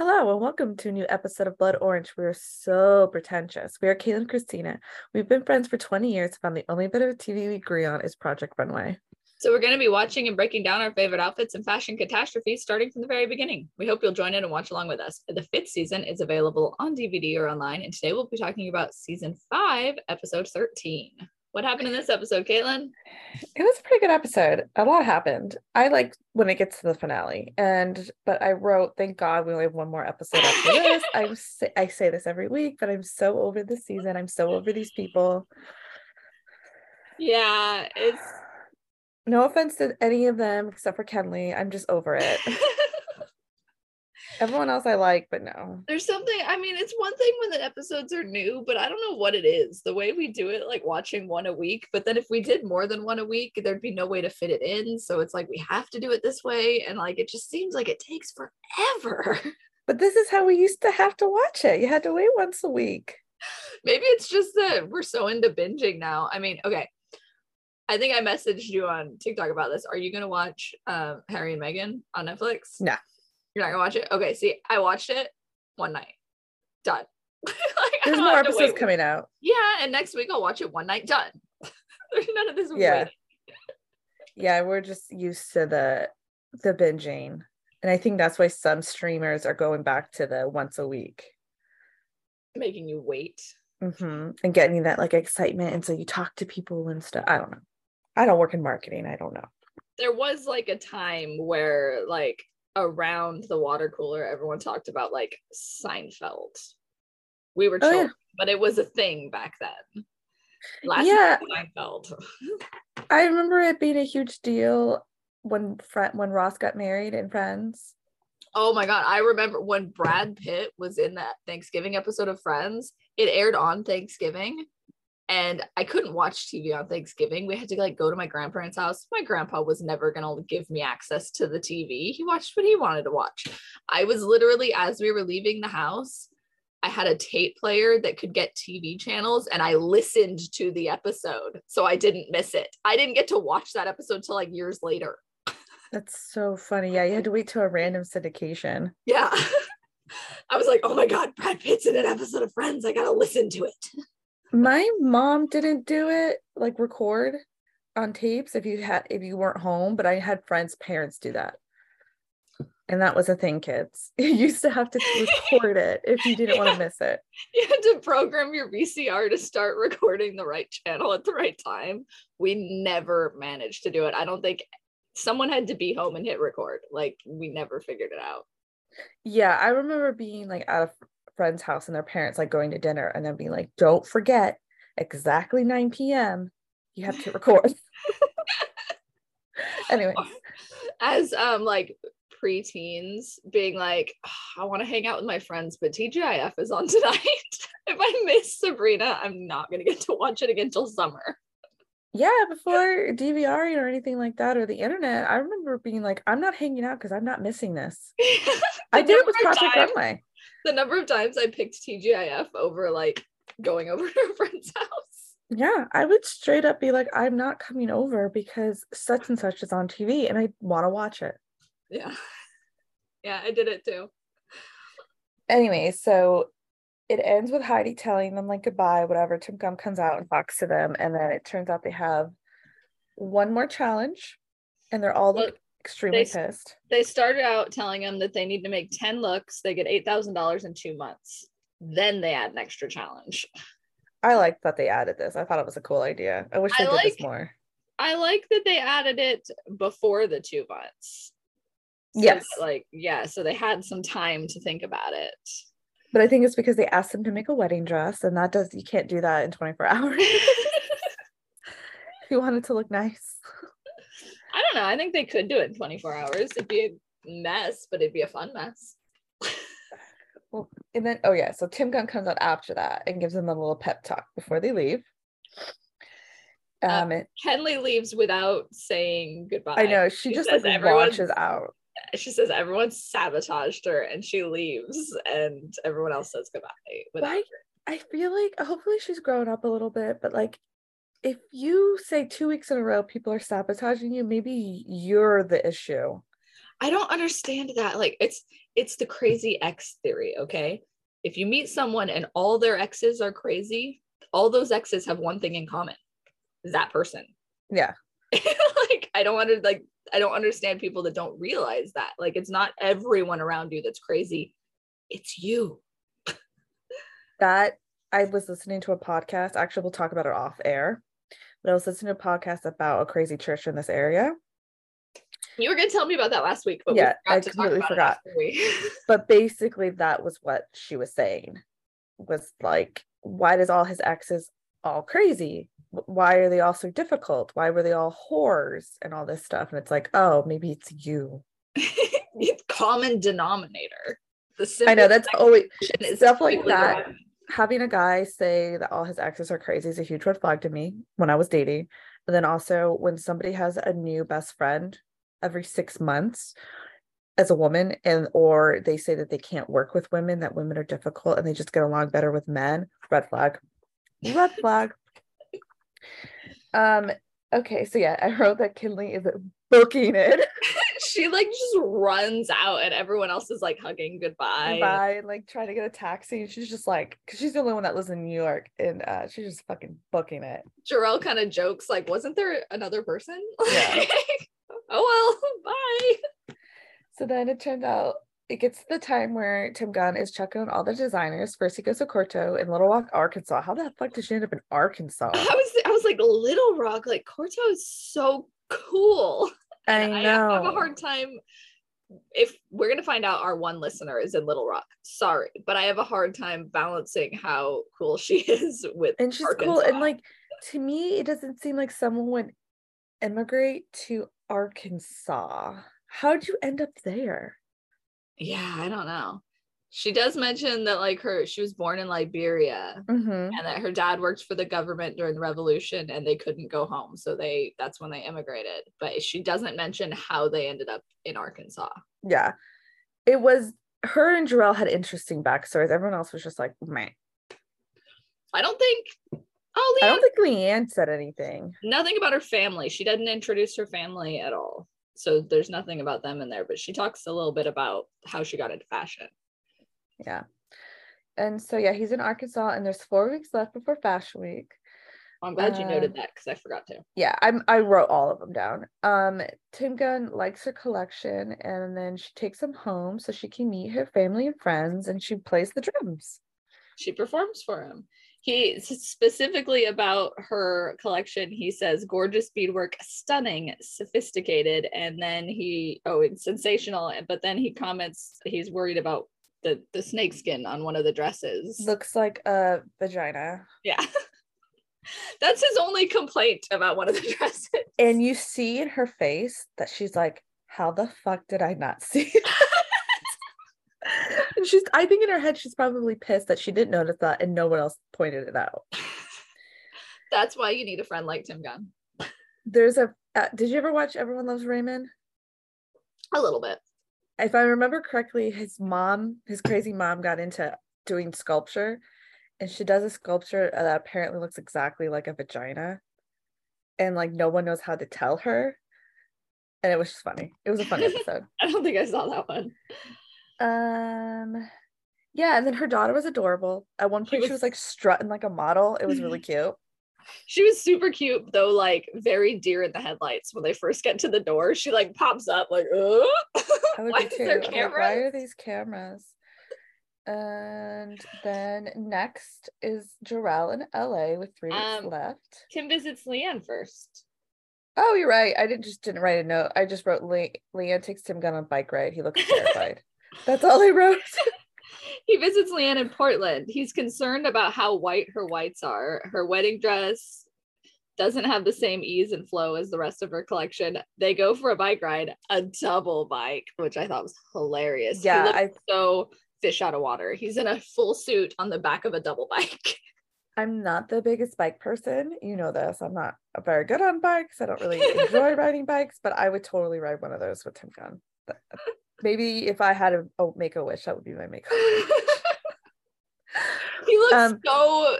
Hello and welcome to a new episode of Blood Orange. We are so pretentious. We are Caitlin and Christina. We've been friends for 20 years, found the only bit of TV we agree on is Project Runway. So we're going to be watching and breaking down our favorite outfits and fashion catastrophes starting from the very beginning. We hope you'll join in and watch along with us. The fifth season is available on DVD or online, and today we'll be talking about season five, episode 13. What happened in this episode, Caitlin? It was a pretty good episode. A lot happened. I like when it gets to the finale, and but I wrote, "Thank God we only have one more episode after this." I say, I say this every week, but I'm so over this season. I'm so over these people. Yeah, it's no offense to any of them except for Kenley. I'm just over it. Everyone else I like, but no. There's something, I mean, it's one thing when the episodes are new, but I don't know what it is. The way we do it, like watching one a week, but then if we did more than one a week, there'd be no way to fit it in. So it's like we have to do it this way. And like it just seems like it takes forever. But this is how we used to have to watch it. You had to wait once a week. Maybe it's just that we're so into binging now. I mean, okay. I think I messaged you on TikTok about this. Are you gonna watch um, Harry and Meghan on Netflix? Nah. You're not gonna watch it? Okay, see, I watched it one night. Done. like, There's more episodes coming out. Yeah, and next week I'll watch it one night. Done. There's none of this. Yeah. yeah, we're just used to the the binging, and I think that's why some streamers are going back to the once a week, making you wait mm-hmm. and getting that like excitement, and so you talk to people and stuff. I don't know. I don't work in marketing. I don't know. There was like a time where like around the water cooler, everyone talked about like Seinfeld. We were children, oh, yeah. but it was a thing back then. Last yeah, Seinfeld. I remember it being a huge deal when Fre- when Ross got married in Friends. Oh my god, I remember when Brad Pitt was in that Thanksgiving episode of Friends. It aired on Thanksgiving, and I couldn't watch TV on Thanksgiving. We had to like go to my grandparents' house. My grandpa was never going to give me access to the TV. He watched what he wanted to watch. I was literally as we were leaving the house, I had a tape player that could get TV channels and I listened to the episode so I didn't miss it. I didn't get to watch that episode till like years later. That's so funny. Yeah, you had to wait till a random syndication. Yeah. I was like, "Oh my god, Brad Pitt's in an episode of Friends. I got to listen to it." My mom didn't do it like record on tapes if you had if you weren't home but i had friends parents do that. And that was a thing kids. You used to have to record it if you didn't yeah. want to miss it. You had to program your vcr to start recording the right channel at the right time. We never managed to do it. I don't think someone had to be home and hit record. Like we never figured it out. Yeah i remember being like at a friend's house and their parents like going to dinner and then being like, don't forget exactly 9 p.m. You have to record. anyway. As um like preteens being like, oh, I want to hang out with my friends, but TGIF is on tonight. if I miss Sabrina, I'm not gonna get to watch it again till summer. Yeah, before DVR or anything like that or the internet, I remember being like, I'm not hanging out because I'm not missing this. I did it with Project Runway the number of times I picked TGIF over like going over to a friend's house. Yeah, I would straight up be like, I'm not coming over because such and such is on TV and I want to watch it. Yeah. Yeah, I did it too. Anyway, so it ends with Heidi telling them like goodbye, whatever. Tim Gunn comes out and talks to them, and then it turns out they have one more challenge, and they're all well, extremely they, pissed. They started out telling them that they need to make 10 looks, they get $8,000 in two months. Then they add an extra challenge. I like that they added this. I thought it was a cool idea. I wish they I did like, this more. I like that they added it before the two months. So yes. That, like, yeah, so they had some time to think about it. But I think it's because they asked them to make a wedding dress, and that does you can't do that in 24 hours. if you wanted to look nice. I don't know. I think they could do it in 24 hours. It'd be a mess, but it'd be a fun mess. well, and then oh yeah, so Tim Gunn comes out after that and gives them a little pep talk before they leave. Uh, um, uh, Kenley leaves without saying goodbye. I know she, she just like watches out. She says everyone sabotaged her, and she leaves, and everyone else says goodbye. I, I feel like hopefully she's grown up a little bit, but like if you say two weeks in a row people are sabotaging you, maybe you're the issue. I don't understand that. Like it's it's the crazy ex theory, okay? If you meet someone and all their exes are crazy, all those exes have one thing in common. That person. Yeah. like I don't under like I don't understand people that don't realize that. Like it's not everyone around you that's crazy. It's you. that I was listening to a podcast. Actually, we'll talk about it off air. But I was listening to a podcast about a crazy church in this area. You were gonna tell me about that last week, but Yeah, we I forgot to talk completely about forgot. But basically, that was what she was saying. Was like, why does all his exes all crazy? Why are they all so difficult? Why were they all whores and all this stuff? And it's like, oh, maybe it's you. common denominator. The I know that's always stuff like that. Having a guy say that all his exes are crazy is a huge red flag to me when I was dating. And then also when somebody has a new best friend every six months as a woman and or they say that they can't work with women, that women are difficult and they just get along better with men, red flag. Red flag. Um, okay, so yeah, I wrote that Kenley is booking it. She like just runs out and everyone else is like hugging goodbye. Bye, and like trying to get a taxi. And she's just like, because she's the only one that lives in New York, and uh, she's just fucking booking it. Jerell kind of jokes like, wasn't there another person? Yeah. oh well, bye. So then it turned out it gets to the time where Tim Gunn is checking on all the designers. First, he goes to Korto in Little Rock, Arkansas. How the fuck did she end up in Arkansas? I was I was like Little Rock, like Korto is so cool. I And I have a hard time if we're gonna find out our one listener is in Little Rock. Sorry, but I have a hard time balancing how cool she is with And she's cool. And like to me, it doesn't seem like someone would immigrate to Arkansas. How'd you end up there? yeah, I don't know. She does mention that like her she was born in Liberia Mm-hmm. and that her dad worked for the government during the revolution and they couldn't go home. So they that's when they immigrated. But she doesn't mention how they ended up in Arkansas. Yeah. It was her and Jerell had interesting backstories. Everyone else was just like, man. I don't think oh I don't think Leanne said anything. nothing about her family. She doesn't introduce her family at all. So there's nothing about them in there, but she talks a little bit about how she got into fashion. Yeah. And so yeah, he's in Arkansas and there's four weeks left before Fashion Week. I'm glad you noted Um, that because I forgot to. Yeah, I'm I wrote all of them down. Um Tim Gunn likes her collection and then she takes him home so she can meet her family and friends and she plays the drums. She performs for him. He specifically about her collection, he says gorgeous beadwork, stunning, sophisticated, and then he oh it's sensational. and- But then he comments he's worried about the the snake skin on one of the dresses. Looks like a vagina. yeah. That's his only complaint about one of the dresses. And you see in her face that she's like, how the fuck did I not see and she's I think in her head she's probably pissed that she didn't notice that and no one else pointed it out. That's why you need a friend like Tim Gunn. There's a uh, did you ever watch Everyone Loves Raymond? A little bit. If I remember correctly, his mom, his crazy mom, got into doing sculpture, and she does a sculpture that apparently looks exactly like a vagina, and like no one knows how to tell her, and it was just funny. It was a funny episode. I don't think I saw that one. Um, yeah, and then her daughter was adorable. At one point, she was- was like strutting like a model. It was really cute. She was super cute, though, like very deer in the headlights when they first get to the door. She like pops up, like, oh, I would why be is too. there I'm like, why are these cameras? And then next is Jerell in LA with three weeks Um, left. Tim visits Leanne first. Oh, you're right. I didn't just didn't write a note. I just wrote Le- Leanne takes Tim Gunn on bike ride. He looks terrified. That's all I wrote. He visits Leanne in Portland. He's concerned about how white her whites are. Her wedding dress doesn't have the same ease and flow as the rest of her collection. They go for a bike ride, a double bike, which I thought was hilarious. Yeah, I so fish out of water. He's in a full suit on the back of a double bike. I'm not the biggest bike person. You know this. I'm not very good on bikes. I don't really enjoy riding bikes, but I would totally ride one of those with Tim Gunn. Maybe if I had a oh, make a wish, that would be my make. a wish. he looks Um, so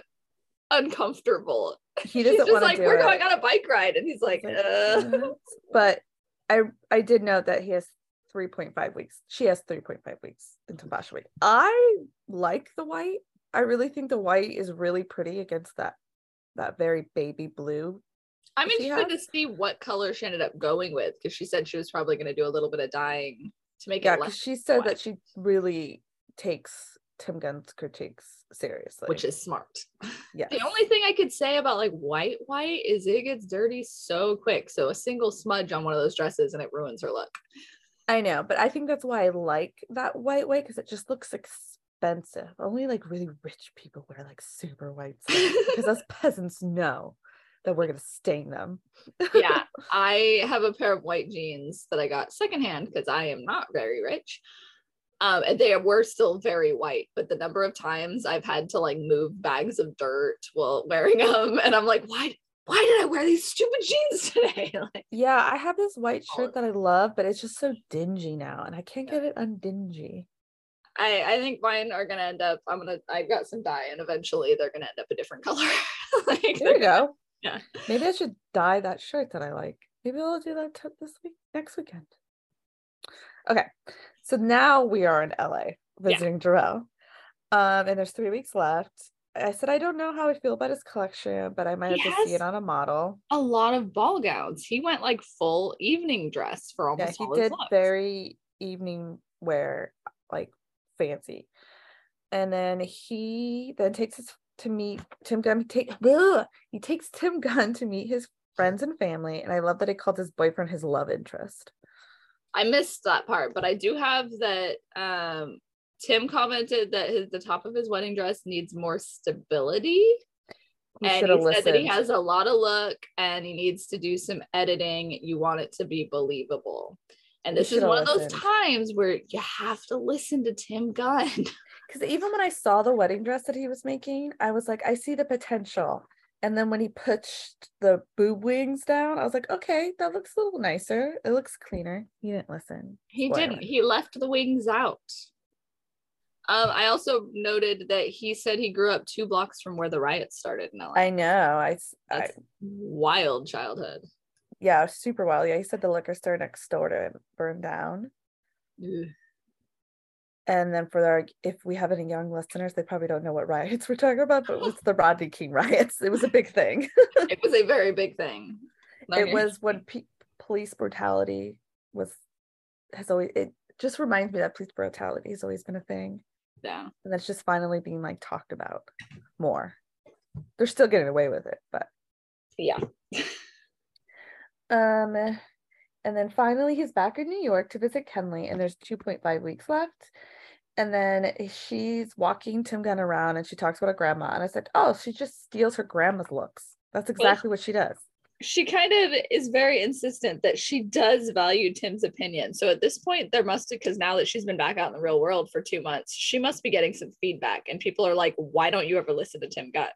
uncomfortable. He doesn't just want to like, we're it. going on a bike ride. And he's like, Like, uh. "Uh." but I I did note that he has 3.5 weeks. She has 3.5 weeks into Fashion Week. I like the white. I really think the white is really pretty against that that very baby blue. I'm interested to see what color she ended up going with because she said she was probably going to do a little bit of dyeing to make Yeah, it less, she said white. that she really takes Tim Gunn's critiques seriously. which is smart. yeah. The only thing I could say about like white white is it gets dirty so quick. So a single smudge on one of those dresses and it ruins her look. I know, but I think that's why I like that white white because it just looks expensive. Only like really rich people wear like super white stuff because us peasants know that we're gonna stain them. yeah, I have a pair of white jeans that I got secondhand because I am not very rich. Um, and they were still very white, but the number of times I've had to like move bags of dirt while wearing them, and I'm like, why? Why did I wear these stupid jeans today? like, Yeah, I have this white shirt that I love, but it's just so dingy now, and I can't Yeah. get it undingy. I I think mine are gonna end up. I'm gonna. I've got some dye, and eventually they're gonna end up a different color. like, There you go. Yeah. Maybe I should dye that shirt that I like. Maybe I'll do that t- this week, next weekend. Okay, so now we are in LA visiting Jerell, um, and there's three weeks left. I said I don't know how I feel about his collection, but I might He have to see it on a model. a lot of ball gowns. He went like full evening dress for almost Yeah, he did very evening wear, like fancy. And then he then takes us to meet Tim Gunn. He, take, ugh, he takes Tim Gunn to meet his friends and family. And I love that he called his boyfriend his love interest. I missed that part, but I do have that. Um, Tim commented that his the top of his wedding dress needs more stability, He and he have said that he has a lot of look and he needs to do some editing. You want it to be believable. And this is one of those times where you have to listen to Tim Gunn. Because even when I saw the wedding dress that he was making, I was like, I see the potential. And then when he pushed the boob wings down, I was like, okay, that looks a little nicer. It looks cleaner. He didn't listen. He Spoiler. didn't. He left the wings out. Um, I also noted that he said he grew up two blocks from where the riots started in LA. I know. I, That's wild childhood. yeah, super wild. Yeah, he said the liquor store next door to him burned down. Ugh. And then for our, if we have any young listeners, they probably don't know what riots we're talking about, but it was the Rodney King riots. It was a big thing. It was a very big thing. Not it was when pe- police brutality was has always it just reminds me that police brutality has always been a thing yeah. and that's just finally being like talked about more they're still getting away with it but Yeah. um and then finally he's back in new york to visit kenley and there's 2.5 weeks left and then she's walking tim gunn around and she talks about her grandma and i said oh she just steals her grandma's looks that's exactly what she does She kind of is very insistent that she does value Tim's opinion. So at this point, there must because now that she's been back out in the real world for two months, she must be getting some feedback. And people are like, why don't you ever listen to Tim Gunn?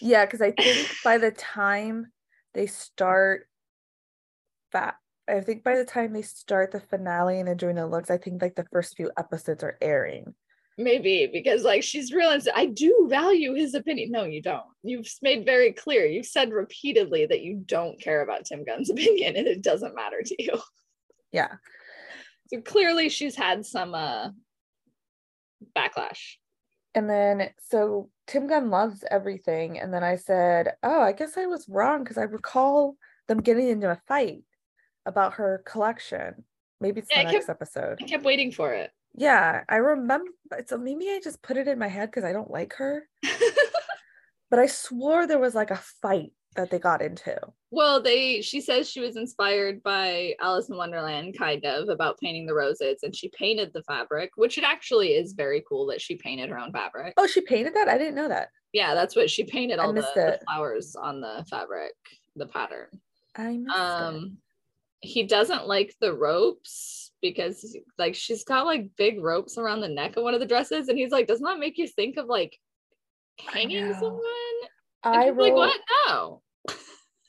Yeah, because I think by the time they start that I think by the time they start the finale and the looks, I think like the first few episodes are airing. Maybe because like she's realized I do value his opinion. No, you don't. You've made very clear. You've said repeatedly that you don't care about Tim Gunn's opinion and it doesn't matter to you. Yeah. So clearly she's had some uh backlash. And then so Tim Gunn loves everything. And then I said, Oh, I guess I was wrong because I recall them getting into a fight about her collection. Maybe it's Yeah, the I next kept- episode. I kept waiting for it. Yeah, I remember. So maybe I just put it in my head because I don't like her. But I swore there was like a fight that they got into. Well, they she says she was inspired by Alice in Wonderland, kind of, about painting the roses, and she painted the fabric, which it actually is very cool that she painted her own fabric. Oh, she painted that? I didn't know that. Yeah, that's what she painted all the, the flowers on the fabric, the pattern. I missed um, it. He doesn't like the ropes because like she's got like big ropes around the neck of one of the dresses, and he's like, doesn't that make you think of like hanging know. someone? And I she's like, wrote, what? No.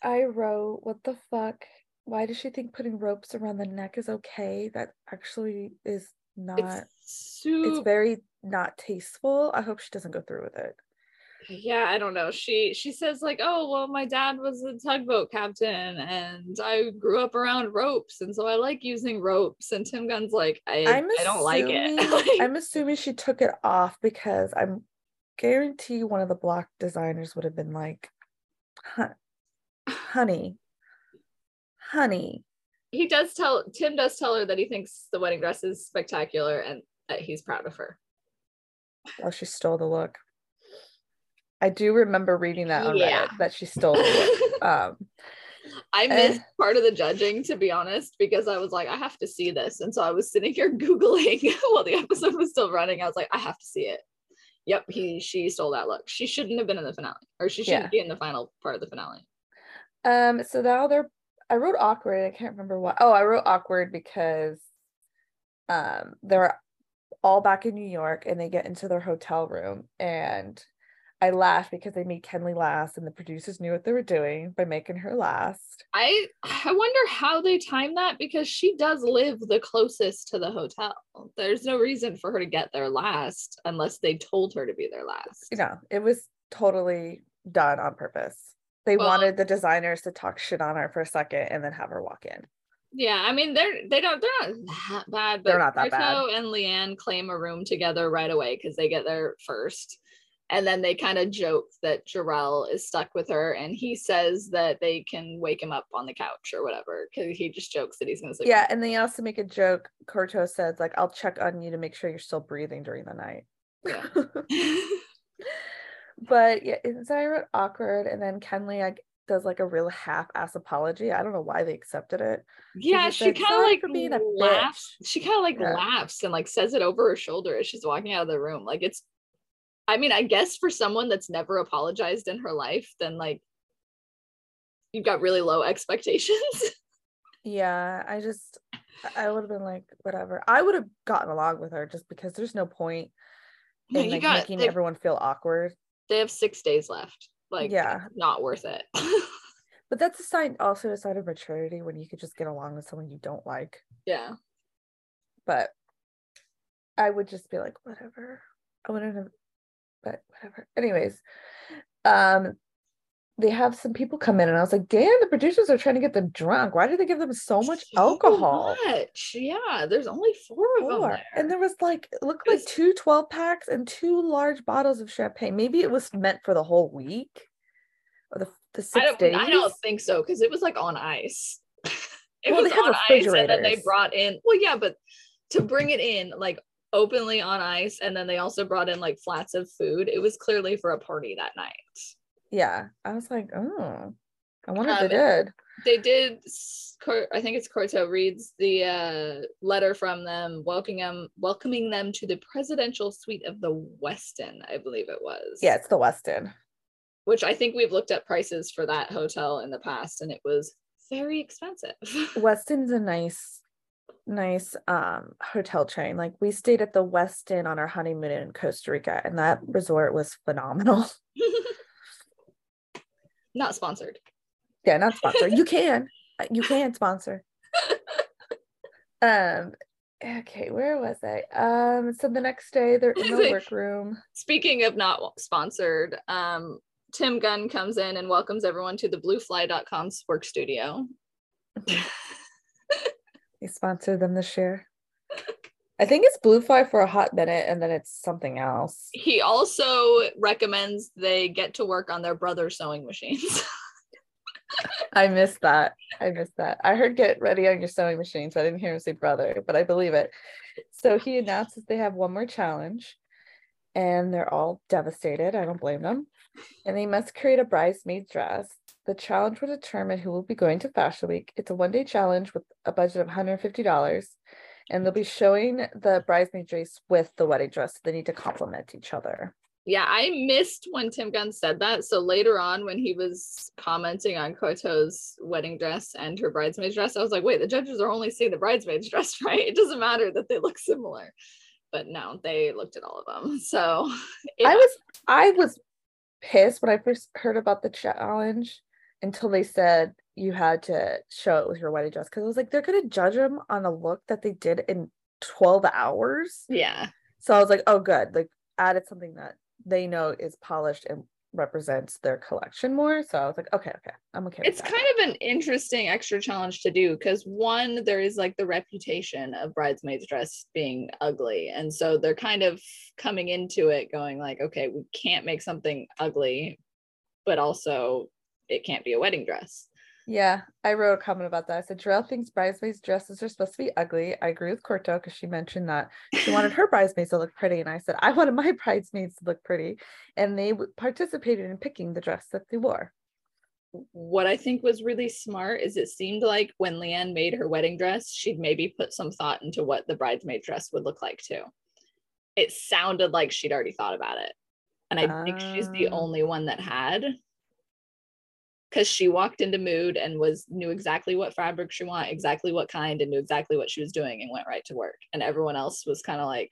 I wrote, what the fuck? Why does she think putting ropes around the neck is okay? That actually is not. It's It's, very not tasteful. I hope she doesn't go through with it. Yeah i don't know she she says like oh well my dad was a tugboat captain and i grew up around ropes and so i like using ropes and tim gunn's like i, I'm I don't like it Like, I'm assuming she took it off because I'm guarantee one of the block designers would have been like, "Hon- honey, honey. he does tell tim does tell her that he thinks the wedding dress is spectacular and that he's proud of her Oh, she stole the look. I do remember reading that on Yeah. Reddit that she stole. Um, I Eh. missed part of the judging, to be honest, because I was like, I have to see this. And so I was sitting here Googling while the episode was still running. I was like, I have to see it. Yep, he she stole that look. She shouldn't have been in the finale, or she shouldn't Yeah. be in the final part of the finale. um, so now they're I wrote awkward. I can't remember why. Oh, I wrote awkward because um they're all back in New York and they get into their hotel room and I laughed because they made Kenley last and the producers knew what they were doing by making her last. I I wonder how they time that because she does live the closest to the hotel. There's no reason for her to get there last unless they told her to be there last. You know, it was totally done on purpose. They Well- wanted the designers to talk shit on her for a second and then have her walk in. Yeah, I mean they're they don't they're not that bad, but They're not that bad. Korto and Leanne claim a room together right away because they get there first. And then they kind of joke that Jerell is stuck with her, and he says that they can wake him up on the couch or whatever because he just jokes that he's gonna sleep. Yeah, and they also make a joke. Korto says, like, I'll check on you to make sure you're still breathing during the night. Yeah. but yeah, so I wrote awkward, and then Kenley like does like a real half-ass apology. I don't know why they accepted it. yeah, just she kind of like being a laughs. She kind of like Yeah. laughs and like says it over her shoulder as she's walking out of the room. Like it's, I mean, I guess for someone that's never apologized in her life, then like you've got really low expectations. Yeah, I just I would have been like, whatever. I would have gotten along with her just because there's no point in you like got making they, everyone feel awkward. they have six days left. Like, Yeah. not worth it. But that's a sign also a sign of maturity when you could just get along with someone you don't like. yeah. But I would just be like, whatever. I wouldn't have but whatever. Anyways, um they have some people come in and I was like, damn, the producers are trying to get them drunk. Why did they give them so much So alcohol? much. Yeah. There's only four of them. There. And there was like it looked It like two 12 packs and two large bottles of champagne. Maybe it was meant for the whole week or the, the I six don't, days. I don't think so because it was like on ice. it Well, was they have on ice, and then they brought in. Well, yeah, but to bring it in like openly on ice, and then they also brought in like flats of food. It was clearly for a party that night. Yeah. I was like, oh, I wonder if Um, they did. They did. I think it's Korto reads the uh, letter from them, welcoming them, welcoming them to the presidential suite of the Westin. I believe it was. Yeah, it's the Westin. Which I think we've looked at prices for that hotel in the past, and it was very expensive. Westin's a nice, nice um hotel chain. Like we stayed at the Westin on our honeymoon in Costa Rica, and that resort was phenomenal. Not sponsored. yeah, not sponsored. You can, you can sponsor. um, okay, where was I? Um, so the next day they're in the workroom. Speaking of not sponsored, um, Tim Gunn comes in and welcomes everyone to the bluefly.com's work studio. They sponsored them this year. I think it's blue Bluefly for a hot minute, and then it's something else. He also recommends they get to work on their brother sewing machines. I missed that. I missed that. I heard get ready on your sewing machines. so I didn't hear him say brother, but I believe it. So he announces they have one more challenge, and they're all devastated. I don't blame them. And they must create a bridesmaid dress. The challenge will determine who will be going to Fashion Week. It's a one day challenge with a budget of $150, and they'll be showing the bridesmaid dress with the wedding dress. So they need to complement each other. yeah, I missed when Tim Gunn said that. So later on, when he was commenting on Korto's wedding dress and her bridesmaid's dress, I was like, wait, the judges are only seeing the bridesmaid's dress, right? It doesn't matter that they look similar. But no, they looked at all of them. So I was I was pissed when I first heard about the challenge until they said you had to show it with your wedding dress because I was like they're gonna judge them on a look that they did in 12 hours. yeah. So I was like, oh good, like added something that they know is polished and represents their collection more. So I was like, okay, okay, I'm okay. It's kind of an interesting extra challenge to do because one, there is like the reputation of bridesmaids dress being ugly. And so they're kind of coming into it going like, okay, we can't make something ugly, but also it can't be a wedding dress. Yeah, I wrote a comment about that. I said Jerell thinks bridesmaids' dresses are supposed to be ugly. I agree with Korto because she mentioned that she wanted her bridesmaids to look pretty, and I said I wanted my bridesmaids to look pretty, and they participated in picking the dress that they wore. What I think was really smart is it seemed like when Leanne made her wedding dress, she'd maybe put some thought into what the bridesmaid dress would look like too. It sounded like she'd already thought about it, and I uh... think she's the ah. only one that had because she walked into mood and was knew exactly what fabric she want exactly what kind and knew exactly what she was doing and went right to work. And everyone else was kind of like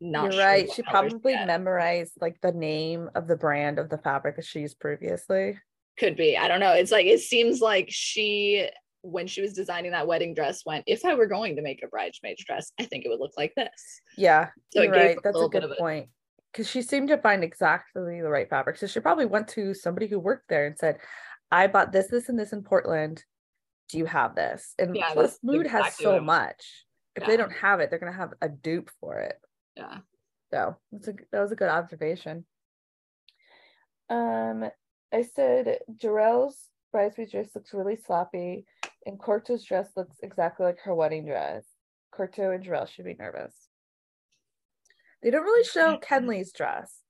not You're sure right. she probably memorized like the name of the brand of the fabric that she used previously. Could be. I don't know. It's like it seems like she when she was designing that wedding dress went if i were going to make a bridesmaid's dress i think it would look like this. Yeah so you're right. that's a, a good point because she seemed to find exactly the right fabric. So she probably went to somebody who worked there and said, I bought this, this, and this in Portland. Do you have this? And yeah, plus Mood exactly has so much. If yeah. they don't have it, they're gonna have a dupe for it. Yeah. So that's a that was a good observation. Um, I said Jerell's bridesmaid dress looks really sloppy, and Korto's dress looks exactly like her wedding dress. Korto and Jerell should be nervous. They don't really show Kenley's dress.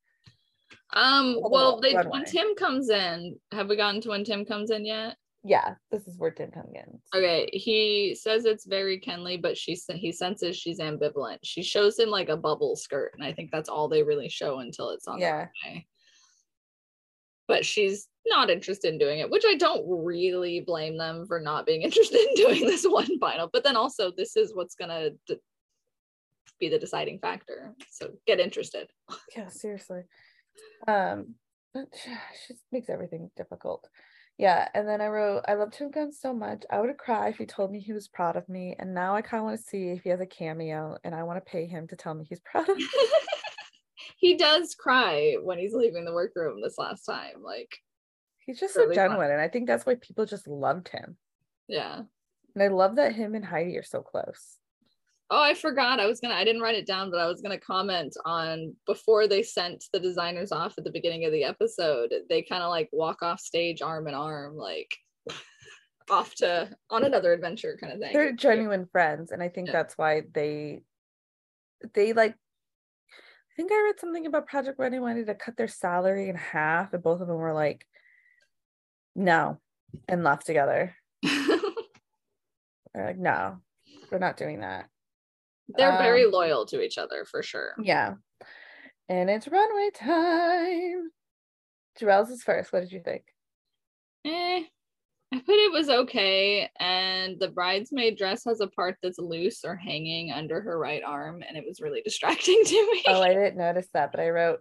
Um, well, they when Tim comes in, have we gotten to when Tim comes in yet? Yeah, this is where Tim comes in. Okay, he says it's very Kenley, but she he senses she's ambivalent. She shows him like a bubble skirt, and I think that's all they really show until it's on yeah. the But she's not interested in doing it, which I don't really blame them for not being interested in doing this one final. But then also, this is what's gonna d- be the deciding factor. So get interested. Yeah, seriously. Um, she makes everything difficult. Yeah, and then I wrote, I loved Tim Gunn so much. I would cry if he told me he was proud of me. And now I kind of want to see if he has a cameo and I want to pay him to tell me he's proud of me. he does cry when he's leaving the workroom this last time. Like he's just so genuine. Fun. And I think that's why people just loved him. Yeah. And I love that him and Heidi are so close. Oh, I forgot. I was gonna. I didn't write it down, but I was gonna comment on before they sent the designers off at the beginning of the episode. They kind of like walk off stage arm in arm, like off to on another adventure, kind of thing. They're genuine friends, and I think yeah. that's why they they like. I think I read something about Project Runway wanted to cut their salary in half, and both of them were like, "No," and left together. They're like, "No, we're not doing that." They're um, very loyal to each other for sure. Yeah. And it's runway time. Jerell's is first. What did you think? Eh, I put it was okay. And the bridesmaid dress has a part that's loose or hanging under her right arm. And it was really distracting to me. Oh, I didn't notice that, but I wrote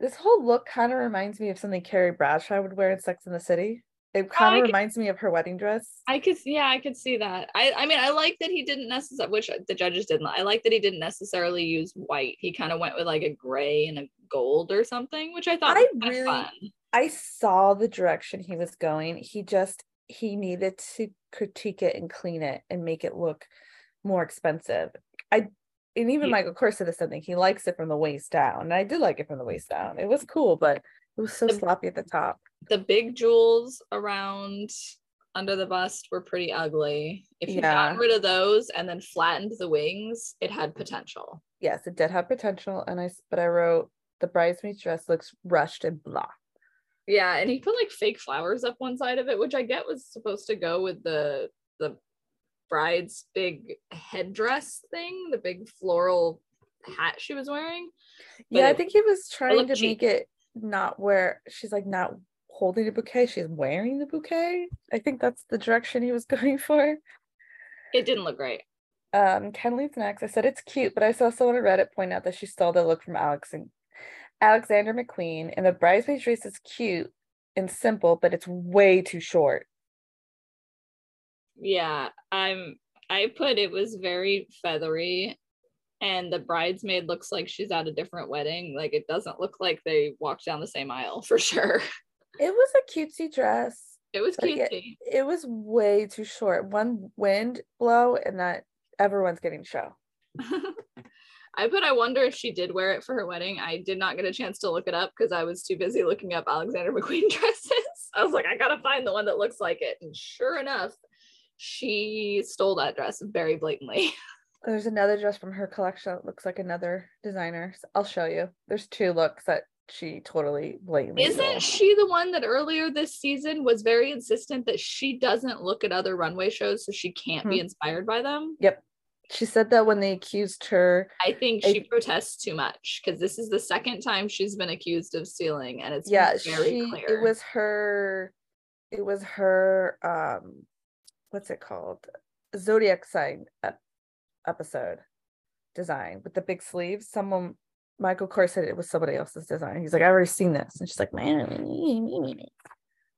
this whole look kind of reminds me of something Carrie Bradshaw would wear in Sex in the City. It kind of reminds could, me of her wedding dress. I could, yeah, I could see that. I, I mean, I like that he didn't necessarily, which the judges didn't. I like that he didn't necessarily use white. He kind of went with like a gray and a gold or something, which I thought I really, fun. I saw the direction he was going. He just he needed to critique it and clean it and make it look more expensive. I and even Michael Kors said something. He likes it from the waist down, and I did like it from the waist down. It was cool, but it was so the, sloppy at the top. The big jewels around under the bust were pretty ugly. If you yeah. got rid of those and then flattened the wings, it had potential. Yes, it did have potential. And I but I wrote the bridesmaid's dress looks rushed and blah. Yeah, and he put like fake flowers up one side of it, which I get was supposed to go with the the bride's big headdress thing, the big floral hat she was wearing. But yeah, I think he was trying to cheap. make it not where she's like not holding a bouquet, she's wearing the bouquet. I think that's the direction he was going for. It didn't look great. Um, Kenley's next. I said it's cute, but I saw someone on Reddit point out that she stole the look from Alex and Alexander McQueen, and the bridesmaid dress is cute and simple, but it's way too short. Yeah, I'm. I put it was very feathery and the bridesmaid looks like she's at a different wedding. Like it doesn't look like they walked down the same aisle for sure. It was a cutesy dress. It was cutesy. It was way too short. One wind blow and that everyone's getting show. I put I wonder if she did wear it for her wedding. I did not get a chance to look it up because I was too busy looking up Alexander McQueen dresses. I was like, I gotta find the one that looks like it. And sure enough, she stole that dress very blatantly. There's another dress from her collection that looks like another designer. I'll show you. There's two looks that she totally blatantly. Isn't she the one that earlier this season was very insistent that she doesn't look at other runway shows so she can't be inspired by them? Yep. She said that when they accused her. I think I- she protests too much because this is the second time she's been accused of stealing and it's Yeah, very she clear. it was her it was her um what's it called? Zodiac sign ep- episode design with the big sleeves. Someone Michael Kors said it was somebody else's design. He's like, I've already seen this. And she's like, man,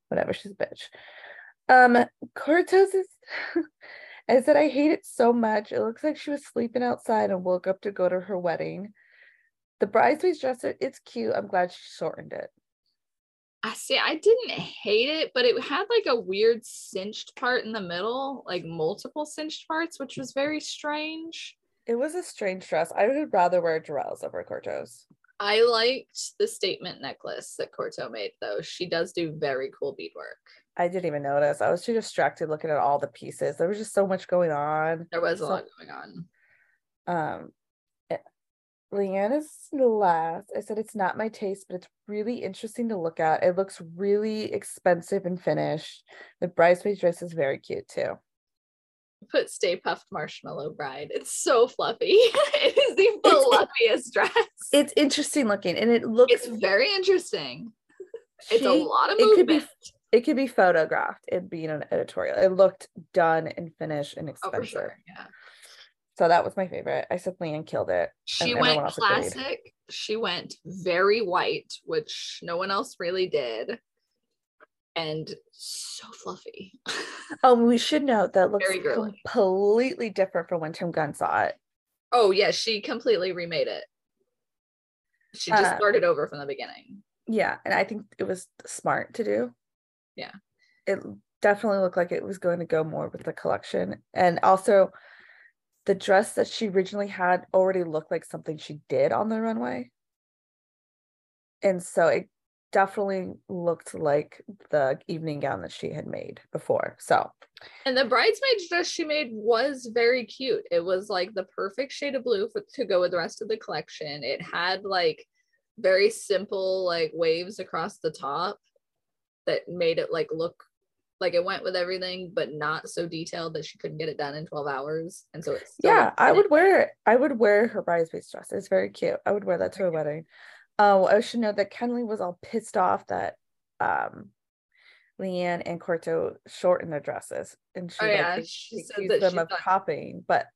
whatever, she's a bitch. Um, Korto's is I said I hate it so much. It looks like she was sleeping outside and woke up to go to her wedding. The bridesmaid's dress—it's cute. I'm glad she shortened it. I see. I didn't hate it, but it had like a weird cinched part in the middle, like multiple cinched parts, which was very strange. It was a strange dress. I would rather wear Jerell's over Korto's. I liked the statement necklace that Korto made, though. She does do very cool beadwork. I didn't even notice. I was too distracted looking at all the pieces. There was just so much going on. There was a So- lot going on. Um, eh, Leanne is last. I said it's not my taste, but it's really interesting to look at. It looks really expensive and finished. The bridesmaid dress is very cute too. Put Stay Puft Marshmallow Bride. It's so fluffy. it is the fluffiest dress. It's interesting looking, and it looks. It's very interesting. It's a lot of it could be movement. It could be photographed and be in an editorial. It looked done and finished and Oh, expensive. for sure. Yeah. So that was my favorite. I said Leanne killed it. She went else agreed. classic. She went very white, which no one else really did. And so fluffy. Oh, we should note that looks Very girly. completely different from when Tim Gunn saw it. oh, yeah, she completely remade it. She just Uh, started over from the beginning. Yeah, and I think it was smart to do. Yeah. It definitely looked like it was going to go more with the collection. And also the dress that she originally had already looked like something she did on the runway. And so it definitely looked like the evening gown that she had made before. So And the bridesmaid's dress she made was very cute. It was like the perfect shade of blue for, to go with the rest of the collection. It had like very simple like waves across the top that made it like look like it went with everything, but not so detailed that she couldn't get it done in 12 hours. And so it's yeah, I would wear it. I would wear her bridesmaid's dress. It's very cute. I would wear that to a wedding. Oh, I should note that Kenley was all pissed off that um Leanne and Korto shortened their dresses. And she Oh, like, yeah, ac- she said accused them of thought- copying. But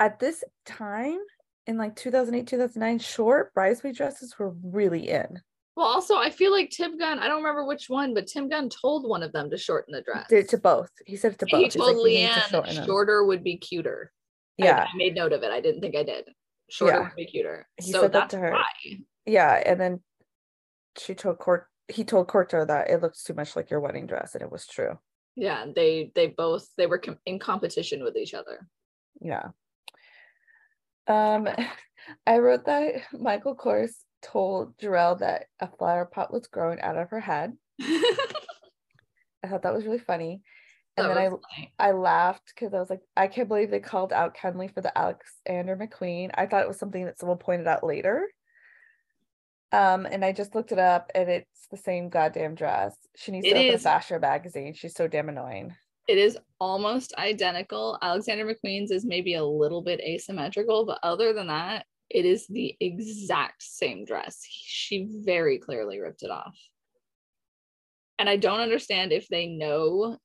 at this time in like 2008, 2009, short bridesmaid dresses were really in. Well, also I feel like Tim Gunn, I don't remember which one, but Tim Gunn told one of them to shorten the dress. Did it to both. He said it to both. he He's told like, "You need to Leanne them." shorter would be cuter. Yeah. I, made note of it. I didn't think I did. Shorter Yeah. would be cuter. He so said that to her. why. Yeah, and then she told Court he told Korto that it looks too much like your wedding dress, and it was true. Yeah, they they both they were com- in competition with each other. Yeah. Um, I wrote that Michael Kors told Jerell that a flower pot was growing out of her head. I thought that was really funny. And That then I funny. I laughed because I was like, I can't believe they called out Kenley for the Alexander McQueen. I thought it was something that someone pointed out later. Um, and I just looked it up and it's the same goddamn dress. She needs It to open a is. fashion magazine. She's so damn annoying. It is almost identical. Alexander McQueen's is maybe a little bit asymmetrical, but other than that, it is the exact same dress. She very clearly ripped it off. And I don't understand if they know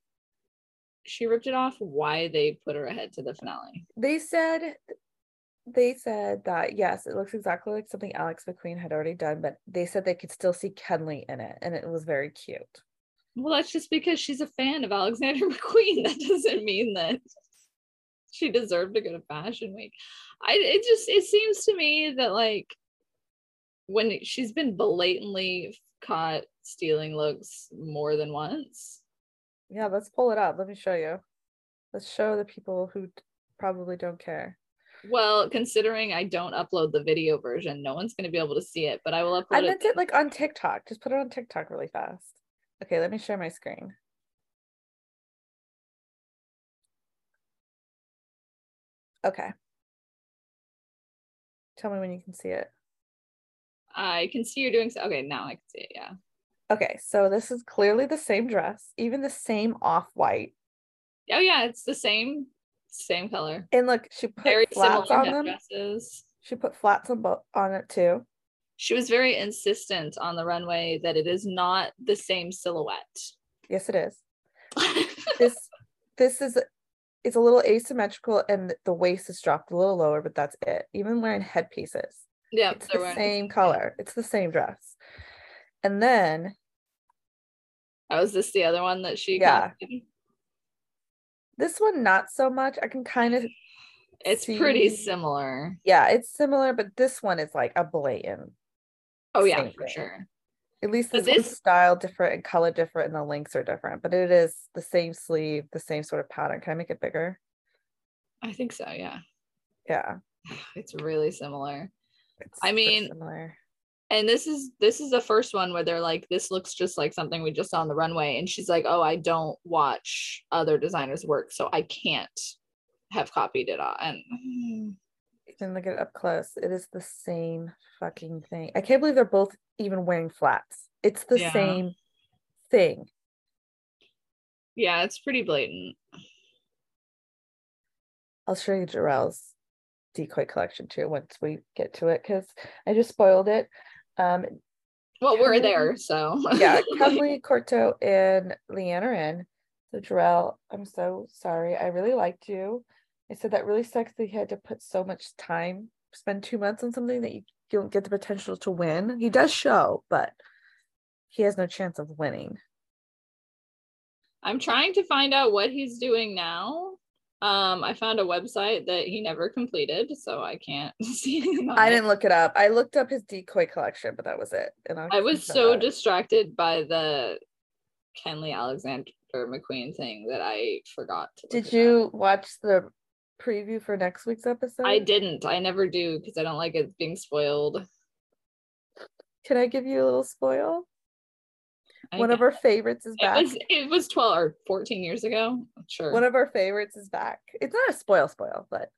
she ripped it off, why they put her ahead to the finale. They said they said that yes, it looks exactly like something Alex McQueen had already done, but they said they could still see Kenley in it, and it was very cute. Well, that's just because she's a fan of Alexander McQueen. That doesn't mean that she deserved to go to Fashion Week. I it just it seems to me that like when she's been blatantly caught stealing looks more than once. Yeah, let's pull it up. Let me show you. Let's show the people who probably don't care. Well, considering I don't upload the video version, no one's going to be able to see it, but I will upload I it. meant it like on TikTok. Just put it on TikTok really fast. Okay, let me share my screen. Okay. Tell me when you can see it. I can see you're doing so. Okay, now I can see it. Yeah. Okay, so this is clearly the same dress, even the same off-white. Oh yeah, it's the same, same color. And look, she put Very flats on them. headdresses. She put flats on bo- on it too. She was very insistent on the runway that it is not the same silhouette. Yes, it is. This this is it's a little asymmetrical and the waist is dropped a little lower, but that's it. Even wearing headpieces. yeah, it's the wearing- same color. It's the same dress. And then Oh, is this the other one that she? Yeah. copied? This one not so much. I can kind of It's pretty similar. yeah, it's similar, but this one is like a blatant. Oh yeah, for thing. sure. At least this, this- style different and color different and the links are different, but it is the same sleeve, the same sort of pattern. Can I make it bigger? I think so. Yeah, Yeah. it's really similar. It's I mean, similar. And this is this is the first one where they're like this looks just like something we just saw on the runway and she's like oh i don't watch other designers work so i can't have copied it all and You can look at it up close. It is the same fucking thing. I can't believe they're both even wearing flats. It's the Yeah. same thing. yeah it's pretty blatant I'll show you Jerell's decoy collection too once we get to it because I just spoiled it. Um, well we're there so yeah, Kenley Korto and Leanne are in. So Jerell, I'm so sorry. I really liked you. I said that really sucks that he had to put so much time, spend two months on something that you don't get the potential to win. He does show, but he has no chance of winning. i'm trying to find out what he's doing now um i found a website that he never completed so i can't see anything I didn't look it up. I looked up his decoy collection, but that was it. And I was so distracted by the Kenley Alexander McQueen thing that I forgot to. Did it up. you watch the preview for next week's episode? I didn't. I never do because I don't like it being spoiled. Can I give you a little spoil? I One of our favorites is it back. was it was twelve or fourteen years ago. Sure. One of our favorites is back. It's not a spoil spoil, but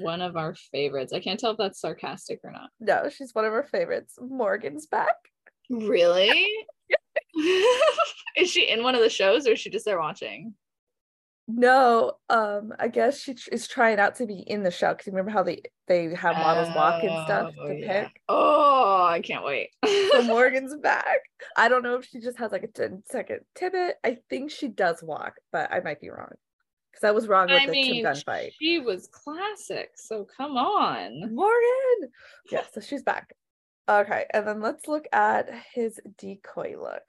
One of our favorites. I can't tell if that's sarcastic or not. no, she's one of our favorites. Morgan's back. Really? is she in one of the shows or is she just there watching? No, um, I guess she tr- is trying out to be in the show because remember how they they have models walk and stuff Oh, to yeah. pick. Oh, I can't wait. So Morgan's back. I don't know if she just has like a 10 second tidbit. I think she does walk, but I might be wrong because I was wrong with I the mean, Tim Gunn fight. she was classic. So come on. Morgan. Yeah, so she's back. Okay, and then let's look at his decoy look.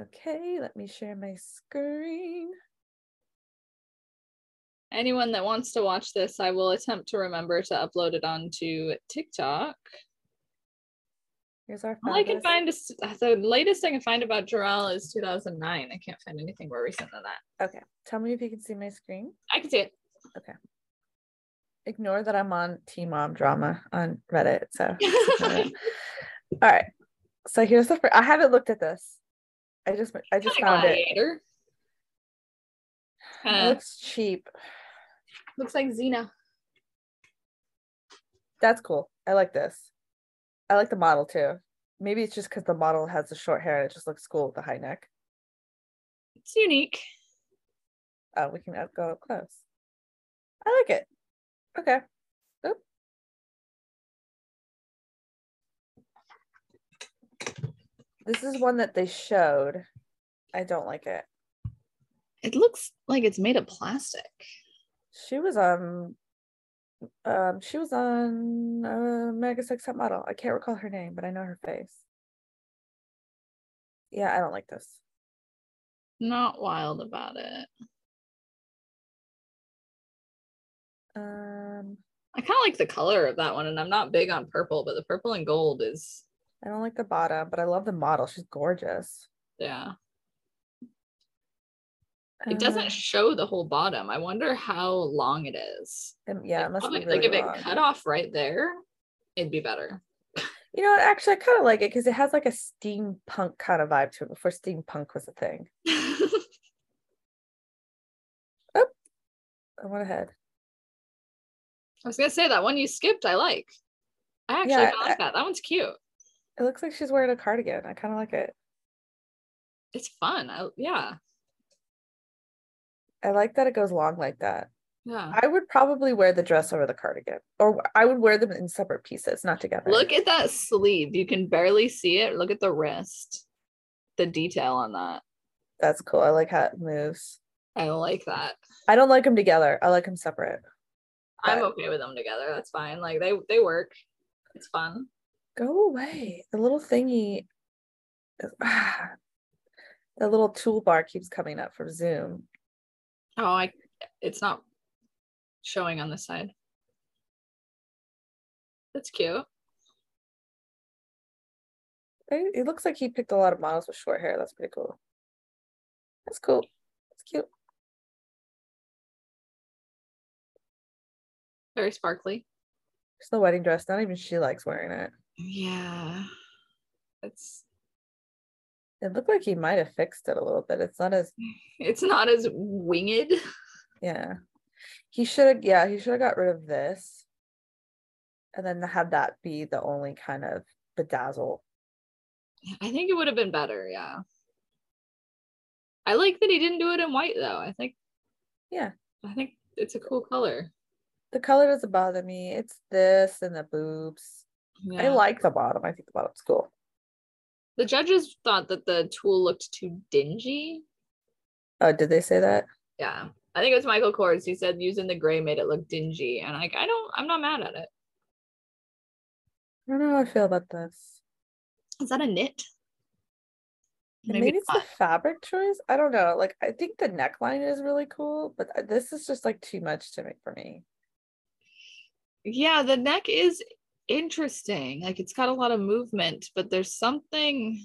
Okay, let me share my screen. Anyone that wants to watch this, I will attempt to remember to upload it onto TikTok. Here's our All I can find is the latest I can find about Jerell is 2009. I can't find anything more recent than that. Okay, tell me if you can see my screen. I can see it. Okay. Ignore that I'm on T Mom Drama on Reddit. So, all right. So here's the first. I haven't looked at this. I just I just found it. gladiator. It Kinda looks cheap. looks like Xena. That's cool. I like this. I like the model too. Maybe it's just because the model has the short hair and it just looks cool with the high neck. It's unique. Oh, we can up- go up close. I like it. Okay. This is one that they showed. I don't like it. It looks like it's made of plastic. She was on um she was on uh America's Next Top Model. I can't recall her name, but I know her face. Yeah, I don't like this. Not wild about it. Um, I kind of like the color of that one, and I'm not big on purple, but the purple and gold is I don't like the bottom, but I love the model. She's gorgeous. yeah. It doesn't Uh, show the whole bottom. I wonder how long it is. um, yeah, Like, it must probably- be really like if long. it cut off right there, it'd be better. You know, actually, I kind of like it because it has like a steampunk kind of vibe to it before steampunk was a thing. Oh, I went ahead. I was gonna say that one you skipped. I like. I actually Yeah, kinda like that. That one's cute. It looks like she's wearing a cardigan. I kind of like it. It's fun. I, yeah, I like that it goes long like that. yeah. I would probably wear the dress over the cardigan, or I would wear them in separate pieces, not together. Look at that sleeve. You can barely see it. Look at the wrist. The detail on that. that's cool. I like how it moves. I like that. I don't like them together. I like them separate. I'm okay with them together. That's fine. Like they they work. It's fun. Go away. The little thingy, ah, the little toolbar keeps coming up from Zoom. Oh, I it's not showing on this side. That's cute. It, it looks like he picked a lot of models with short hair. That's pretty cool. That's cool. That's cute. Very sparkly. It's the wedding dress. Not even she likes wearing it. Yeah. It's It looked like he might have fixed it a little bit. It's not as it's not as winged. yeah. He should have yeah, he should have got rid of this. And then had that be the only kind of bedazzle. I think it would have been better, yeah. I like that he didn't do it in white though. I think Yeah. I think it's a cool color. The color doesn't bother me. It's this and the boobs. I like the bottom. I think the bottom's cool. The judges thought that the tulle looked too dingy. Oh, did they say that? Yeah. I think it was Michael Kors. He said using the gray made it look dingy. And like I don't I'm not mad at it. I don't know how I feel about this. Is that a knit? And Maybe, it's the fabric choice. I don't know. Like I think the neckline is really cool, but uh, this is just like too much to make for me. yeah the neck is interesting like it's got a lot of movement but there's something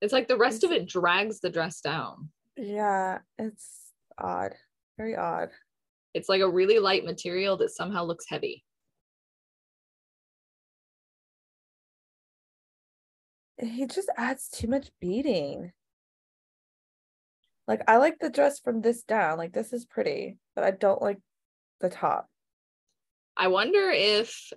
it's like the rest of it drags the dress down Yeah, it's odd. Very odd. it's like a really light material that somehow looks heavy He just adds too much beading. Like I like the dress from this down. Like this is pretty, but I don't like the top. i wonder if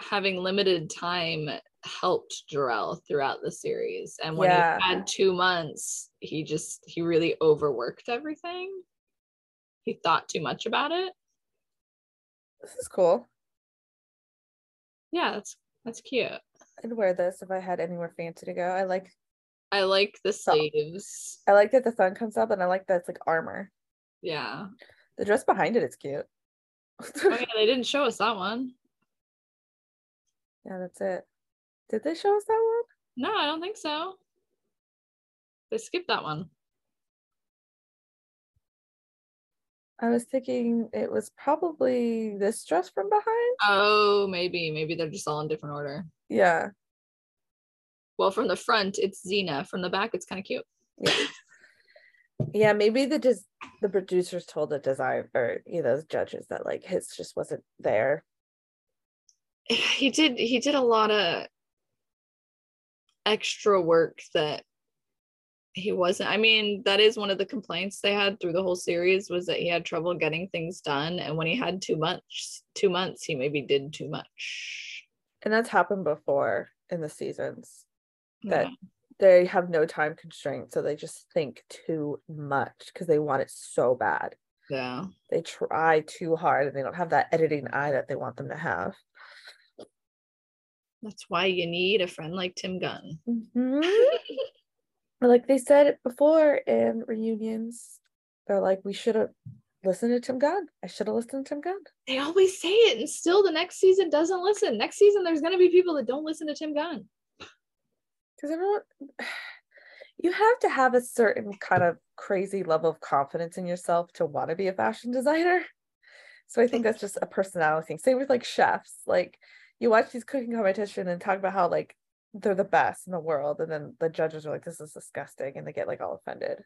having limited time helped Jerell throughout the series and when Yeah. he had two months he just he really overworked everything he thought too much about it This is cool. yeah that's that's cute I'd wear this if I had anywhere fancy to go. I like I like the sleeves. I like that the sun comes up and I like that it's like armor. Yeah. The dress behind it is cute. Oh yeah, they didn't show us that one. Yeah, that's it. Did they show us that one? No, I don't think so. They skipped that one. I was thinking it was probably this dress from behind. Oh, maybe. Maybe they're just all in different order. Yeah. Well, from the front, it's Xena. From the back, it's kind of cute. Yeah. yeah, maybe the des- the producers told the design or you know, the judges that like his just wasn't there. He did he did a lot of extra work that he wasn't I mean that is one of the complaints they had through the whole series was that he had trouble getting things done and when he had too much two months he maybe did too much And that's happened before in the seasons. That Yeah. they have no time constraint, so they just think too much because they want it so bad. yeah They try too hard and they don't have that editing eye that they want them to have. That's why you need a friend like Tim Gunn Mhm. like they said before in reunions, they're like, we should have listened to Tim Gunn. I should have listened to Tim Gunn. they always say it and still the next season doesn't listen next season there's going to be people that don't listen to Tim Gunn Because everyone, you have to have a certain kind of crazy level of confidence in yourself to want to be a fashion designer. So I think that's just a personality thing. Same with like chefs. Like you watch these cooking competition and talk about how like they're the best in the world, and then the judges are like, "This is disgusting," and they get like all offended.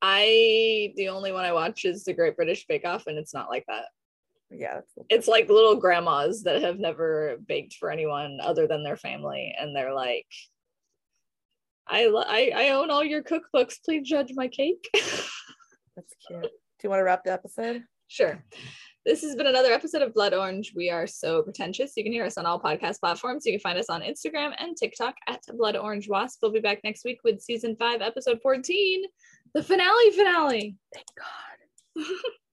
I the only one I watch is the Great British Bake Off, and it's not like that. Yeah, it's like little grandmas that have never baked for anyone other than their family, and they're like, "I I, I own all your cookbooks. Please judge my cake." That's cute. Do you want to wrap the episode? Sure. This has been another episode of Blood Orange. We are so pretentious. You can hear us on all podcast platforms. You can find us on Instagram and TikTok at Blood Orange Wasp. We'll be back next week with season five, episode 14, the finale finale. Thank God.